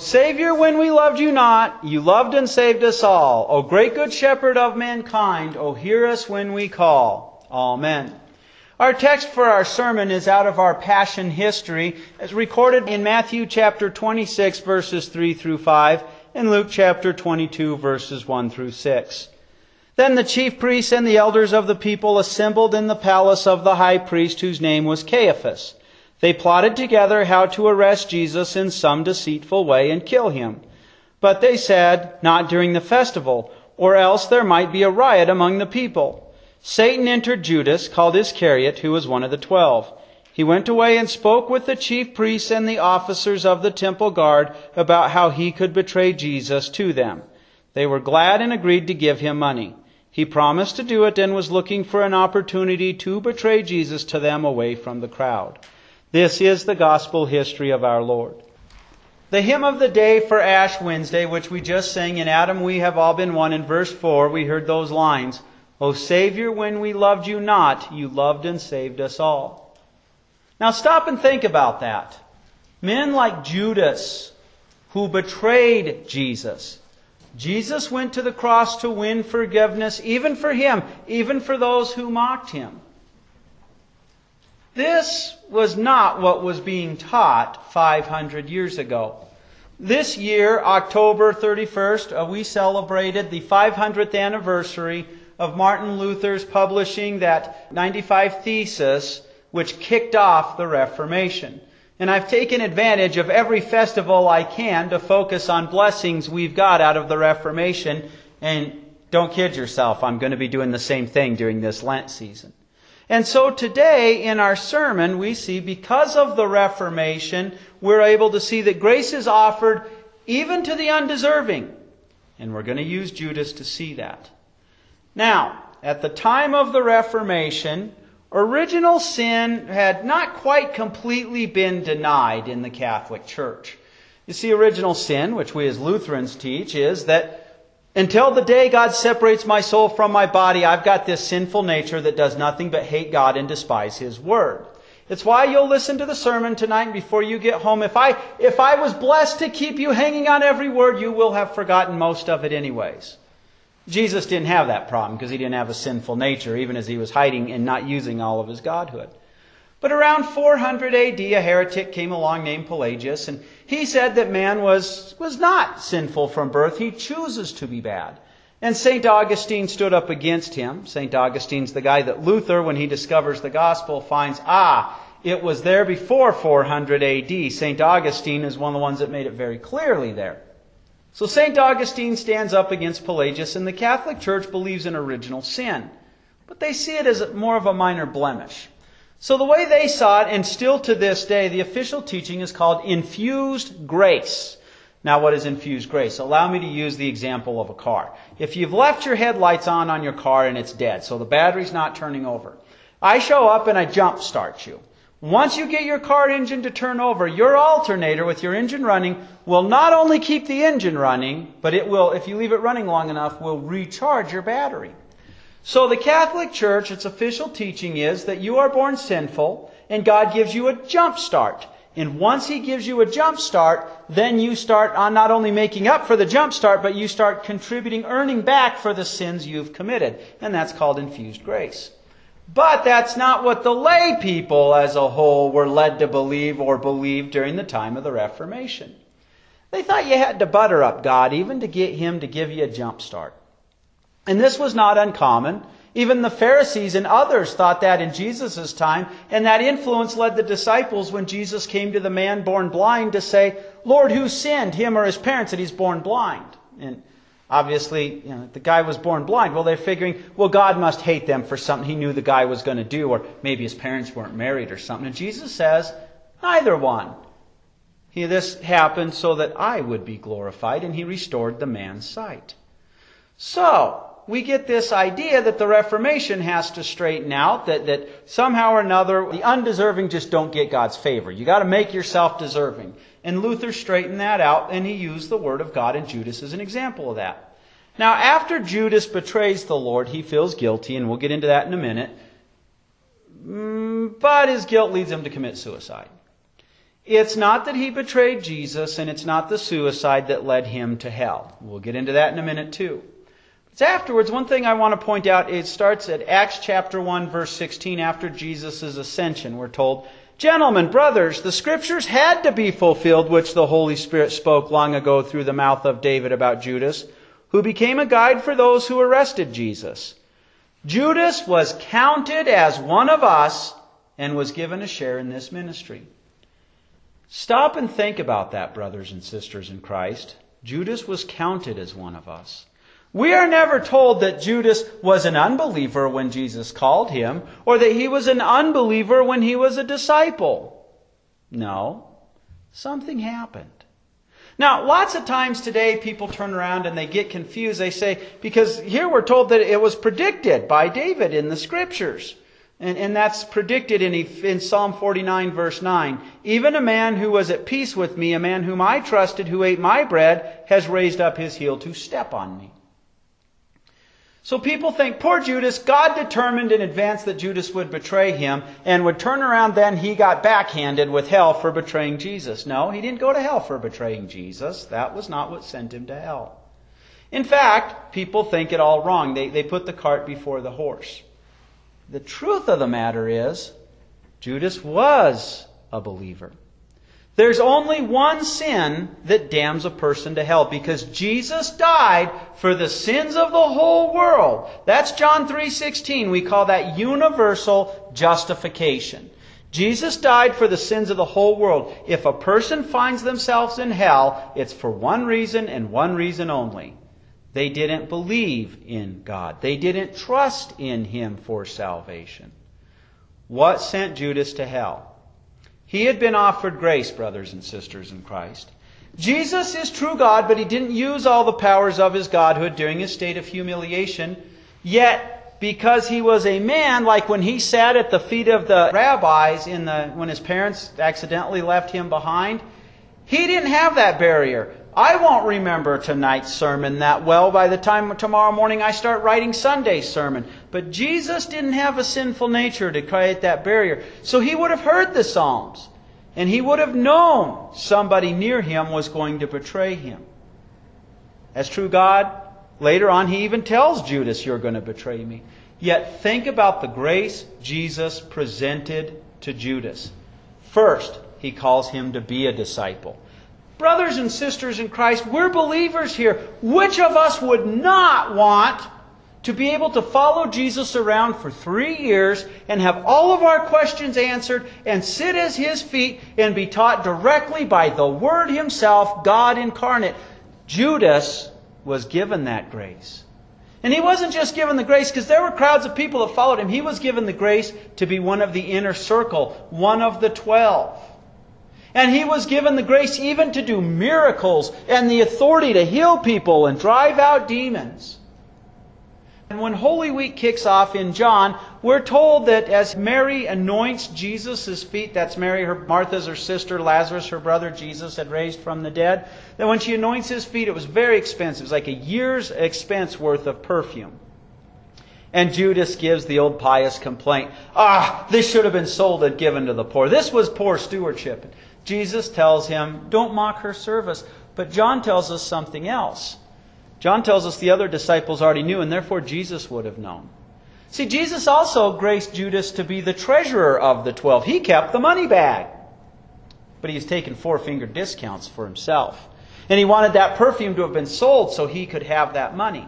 Savior, when we loved you not, you loved and saved us all. O great good shepherd of mankind, O hear us when we call. Amen. Our text for our sermon is out of our Passion history, as recorded in Matthew chapter 26 verses 3 through 5 and Luke chapter 22 verses 1 through 6. Then the chief priests and the elders of the people assembled in the palace of the high priest whose name was Caiaphas. They plotted together how to arrest Jesus in some deceitful way and kill him. But they said, Not during the festival, or else there might be a riot among the people. Satan entered Judas, called Iscariot, who was one of the twelve. He went away and spoke with the chief priests and the officers of the temple guard about how he could betray Jesus to them. They were glad and agreed to give him money. He promised to do it and was looking for an opportunity to betray Jesus to them away from the crowd. This is the gospel history of our Lord. The hymn of the day for Ash Wednesday, which we just sang in Adam we have all been one, in verse 4, we heard those lines O Savior, when we loved you not, you loved and saved us all. Now stop and think about that. Men like Judas, who betrayed Jesus. Jesus went to the cross to win forgiveness, even for him, even for those who mocked him. This was not what was being taught 500 years ago. This year, October 31st, uh, we celebrated the 500th anniversary of Martin Luther's publishing that 95 Thesis, which kicked off the Reformation. And I've taken advantage of every festival I can to focus on blessings we've got out of the Reformation. And don't kid yourself, I'm going to be doing the same thing during this Lent season. And so today in our sermon, we see because of the Reformation, we're able to see that grace is offered even to the undeserving. And we're going to use Judas to see that. Now, at the time of the Reformation, original sin had not quite completely been denied in the Catholic Church. You see, original sin, which we as Lutherans teach, is that until the day God separates my soul from my body, I've got this sinful nature that does nothing but hate God and despise His Word. It's why you'll listen to the sermon tonight before you get home. If I, if I was blessed to keep you hanging on every word, you will have forgotten most of it anyways. Jesus didn't have that problem because he didn't have a sinful nature, even as he was hiding and not using all of his godhood. But around 400 AD, a heretic came along named Pelagius, and he said that man was, was not sinful from birth. He chooses to be bad. And St. Augustine stood up against him. St. Augustine's the guy that Luther, when he discovers the gospel, finds, ah, it was there before 400 AD. St. Augustine is one of the ones that made it very clearly there. So St. Augustine stands up against Pelagius, and the Catholic Church believes in original sin. But they see it as more of a minor blemish. So the way they saw it, and still to this day, the official teaching is called infused grace. Now, what is infused grace? Allow me to use the example of a car. If you've left your headlights on on your car and it's dead, so the battery's not turning over, I show up and I jump start you. Once you get your car engine to turn over, your alternator with your engine running will not only keep the engine running, but it will, if you leave it running long enough, will recharge your battery. So the Catholic Church, its official teaching is that you are born sinful and God gives you a jump start. And once He gives you a jump start, then you start on not only making up for the jump start, but you start contributing, earning back for the sins you've committed. And that's called infused grace. But that's not what the lay people as a whole were led to believe or believed during the time of the Reformation. They thought you had to butter up God even to get Him to give you a jump start. And this was not uncommon. Even the Pharisees and others thought that in Jesus' time, and that influence led the disciples when Jesus came to the man born blind to say, Lord, who sinned, him or his parents, that he's born blind? And obviously, you know, the guy was born blind. Well, they're figuring, well, God must hate them for something he knew the guy was going to do, or maybe his parents weren't married or something. And Jesus says, neither one. He, this happened so that I would be glorified, and he restored the man's sight. So, we get this idea that the Reformation has to straighten out, that, that somehow or another the undeserving just don't get God's favor. You gotta make yourself deserving. And Luther straightened that out and he used the Word of God and Judas as an example of that. Now, after Judas betrays the Lord, he feels guilty, and we'll get into that in a minute. Mm, but his guilt leads him to commit suicide. It's not that he betrayed Jesus, and it's not the suicide that led him to hell. We'll get into that in a minute, too. It's afterwards, one thing I want to point out, it starts at Acts chapter 1, verse 16, after Jesus' ascension. We're told, Gentlemen, brothers, the scriptures had to be fulfilled, which the Holy Spirit spoke long ago through the mouth of David about Judas, who became a guide for those who arrested Jesus. Judas was counted as one of us and was given a share in this ministry. Stop and think about that, brothers and sisters in Christ. Judas was counted as one of us. We are never told that Judas was an unbeliever when Jesus called him, or that he was an unbeliever when he was a disciple. No. Something happened. Now, lots of times today people turn around and they get confused. They say, because here we're told that it was predicted by David in the scriptures. And, and that's predicted in, in Psalm 49 verse 9. Even a man who was at peace with me, a man whom I trusted, who ate my bread, has raised up his heel to step on me. So people think, poor Judas, God determined in advance that Judas would betray him and would turn around then he got backhanded with hell for betraying Jesus. No, he didn't go to hell for betraying Jesus. That was not what sent him to hell. In fact, people think it all wrong. They, they put the cart before the horse. The truth of the matter is, Judas was a believer. There's only one sin that damns a person to hell because Jesus died for the sins of the whole world. That's John 3:16. We call that universal justification. Jesus died for the sins of the whole world. If a person finds themselves in hell, it's for one reason and one reason only. They didn't believe in God. They didn't trust in Him for salvation. What sent Judas to hell? He had been offered grace, brothers and sisters in Christ. Jesus is true God, but he didn't use all the powers of his godhood during his state of humiliation. Yet, because he was a man, like when he sat at the feet of the rabbis in the, when his parents accidentally left him behind, he didn't have that barrier. I won't remember tonight's sermon that well by the time tomorrow morning I start writing Sunday's sermon. But Jesus didn't have a sinful nature to create that barrier. So he would have heard the Psalms. And he would have known somebody near him was going to betray him. As true God, later on he even tells Judas, You're going to betray me. Yet think about the grace Jesus presented to Judas. First, he calls him to be a disciple. Brothers and sisters in Christ, we're believers here. Which of us would not want to be able to follow Jesus around for three years and have all of our questions answered and sit at his feet and be taught directly by the Word Himself, God incarnate? Judas was given that grace. And he wasn't just given the grace because there were crowds of people that followed him. He was given the grace to be one of the inner circle, one of the twelve. And he was given the grace even to do miracles and the authority to heal people and drive out demons. And when Holy Week kicks off in John, we're told that as Mary anoints Jesus' feet, that's Mary, her Martha's her sister, Lazarus, her brother, Jesus had raised from the dead, that when she anoints his feet, it was very expensive. It was like a year's expense worth of perfume. And Judas gives the old pious complaint, ah, this should have been sold and given to the poor. This was poor stewardship. Jesus tells him, Don't mock her service. But John tells us something else. John tells us the other disciples already knew, and therefore Jesus would have known. See, Jesus also graced Judas to be the treasurer of the twelve. He kept the money bag. But he's taken four finger discounts for himself. And he wanted that perfume to have been sold so he could have that money.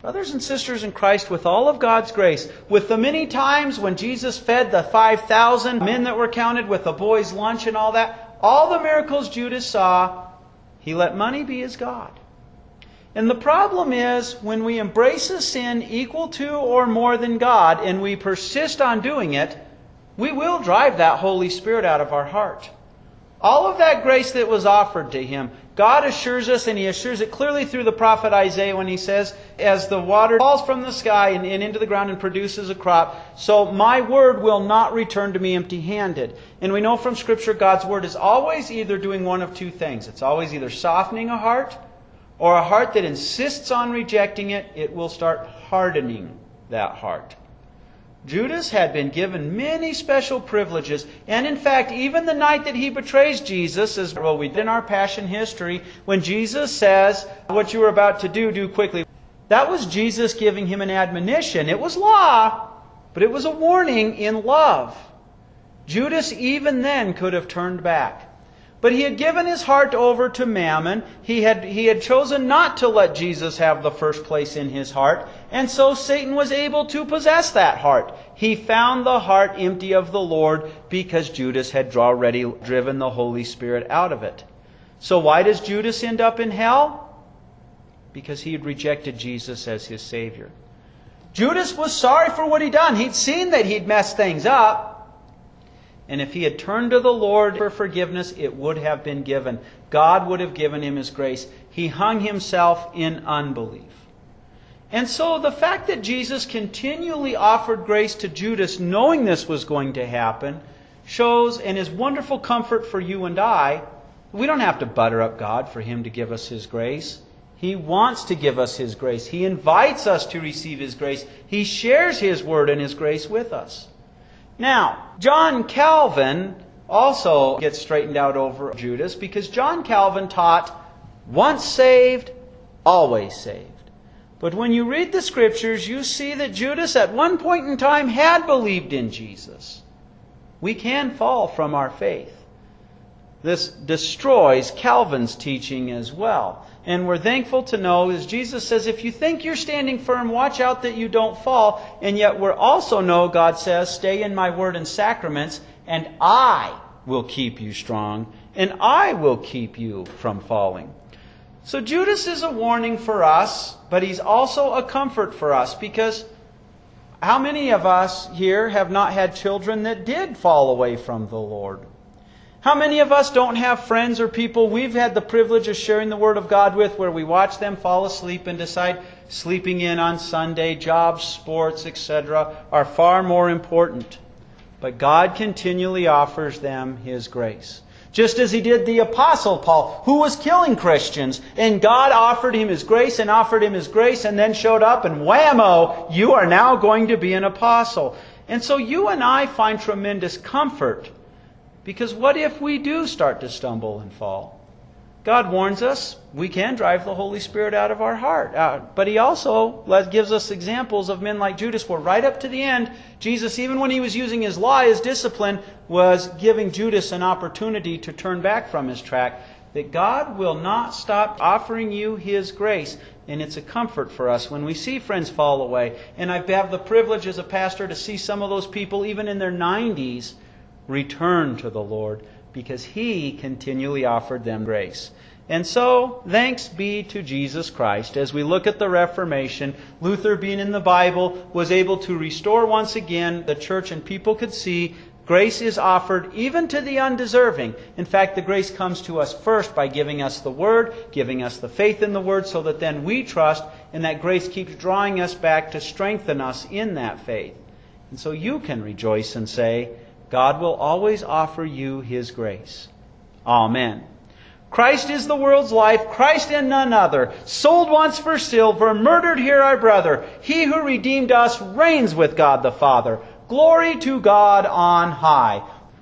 Brothers and sisters in Christ, with all of God's grace, with the many times when Jesus fed the 5,000 men that were counted with the boys' lunch and all that, all the miracles Judas saw, he let money be his God. And the problem is when we embrace a sin equal to or more than God and we persist on doing it, we will drive that Holy Spirit out of our heart. All of that grace that was offered to him, God assures us, and He assures it clearly through the prophet Isaiah when He says, As the water falls from the sky and, into the ground and produces a crop, so my word will not return to me empty handed. And we know from Scripture God's word is always either doing one of two things. It's always either softening a heart, or a heart that insists on rejecting it, it will start hardening that heart. Judas had been given many special privileges, and in fact, even the night that he betrays Jesus, as well we did in our passion history, when Jesus says, What you are about to do, do quickly. That was Jesus giving him an admonition. It was law, but it was a warning in love. Judas even then could have turned back. But he had given his heart over to mammon. He had, he had chosen not to let Jesus have the first place in his heart. And so Satan was able to possess that heart. He found the heart empty of the Lord because Judas had already driven the Holy Spirit out of it. So why does Judas end up in hell? Because he had rejected Jesus as his Savior. Judas was sorry for what he'd done. He'd seen that he'd messed things up. And if he had turned to the Lord for forgiveness, it would have been given. God would have given him his grace. He hung himself in unbelief. And so the fact that Jesus continually offered grace to Judas, knowing this was going to happen, shows and is wonderful comfort for you and I. We don't have to butter up God for him to give us his grace. He wants to give us his grace. He invites us to receive his grace. He shares his word and his grace with us. Now, John Calvin also gets straightened out over Judas because John Calvin taught once saved, always saved. But when you read the scriptures, you see that Judas at one point in time had believed in Jesus. We can fall from our faith. This destroys Calvin's teaching as well. And we're thankful to know, as Jesus says, if you think you're standing firm, watch out that you don't fall. And yet we also know, God says, stay in my word and sacraments, and I will keep you strong, and I will keep you from falling. So Judas is a warning for us, but he's also a comfort for us because how many of us here have not had children that did fall away from the Lord? How many of us don't have friends or people we've had the privilege of sharing the Word of God with where we watch them fall asleep and decide sleeping in on Sunday, jobs, sports, etc., are far more important? But God continually offers them His grace. Just as He did the Apostle Paul, who was killing Christians, and God offered him His grace and offered him His grace and then showed up and whammo, you are now going to be an apostle. And so you and I find tremendous comfort because what if we do start to stumble and fall? God warns us we can drive the Holy Spirit out of our heart. Uh, but He also gives us examples of men like Judas where right up to the end, Jesus, even when He was using His law as discipline, was giving Judas an opportunity to turn back from his track. That God will not stop offering you His grace. And it's a comfort for us when we see friends fall away. And I have the privilege as a pastor to see some of those people, even in their 90s, return to the Lord because He continually offered them grace. And so, thanks be to Jesus Christ. As we look at the Reformation, Luther, being in the Bible, was able to restore once again the church, and people could see grace is offered even to the undeserving. In fact, the grace comes to us first by giving us the Word, giving us the faith in the Word, so that then we trust, and that grace keeps drawing us back to strengthen us in that faith. And so you can rejoice and say, God will always offer you His grace. Amen. Christ is the world's life, Christ and none other. Sold once for silver, murdered here our brother. He who redeemed us reigns with God the Father. Glory to God on high.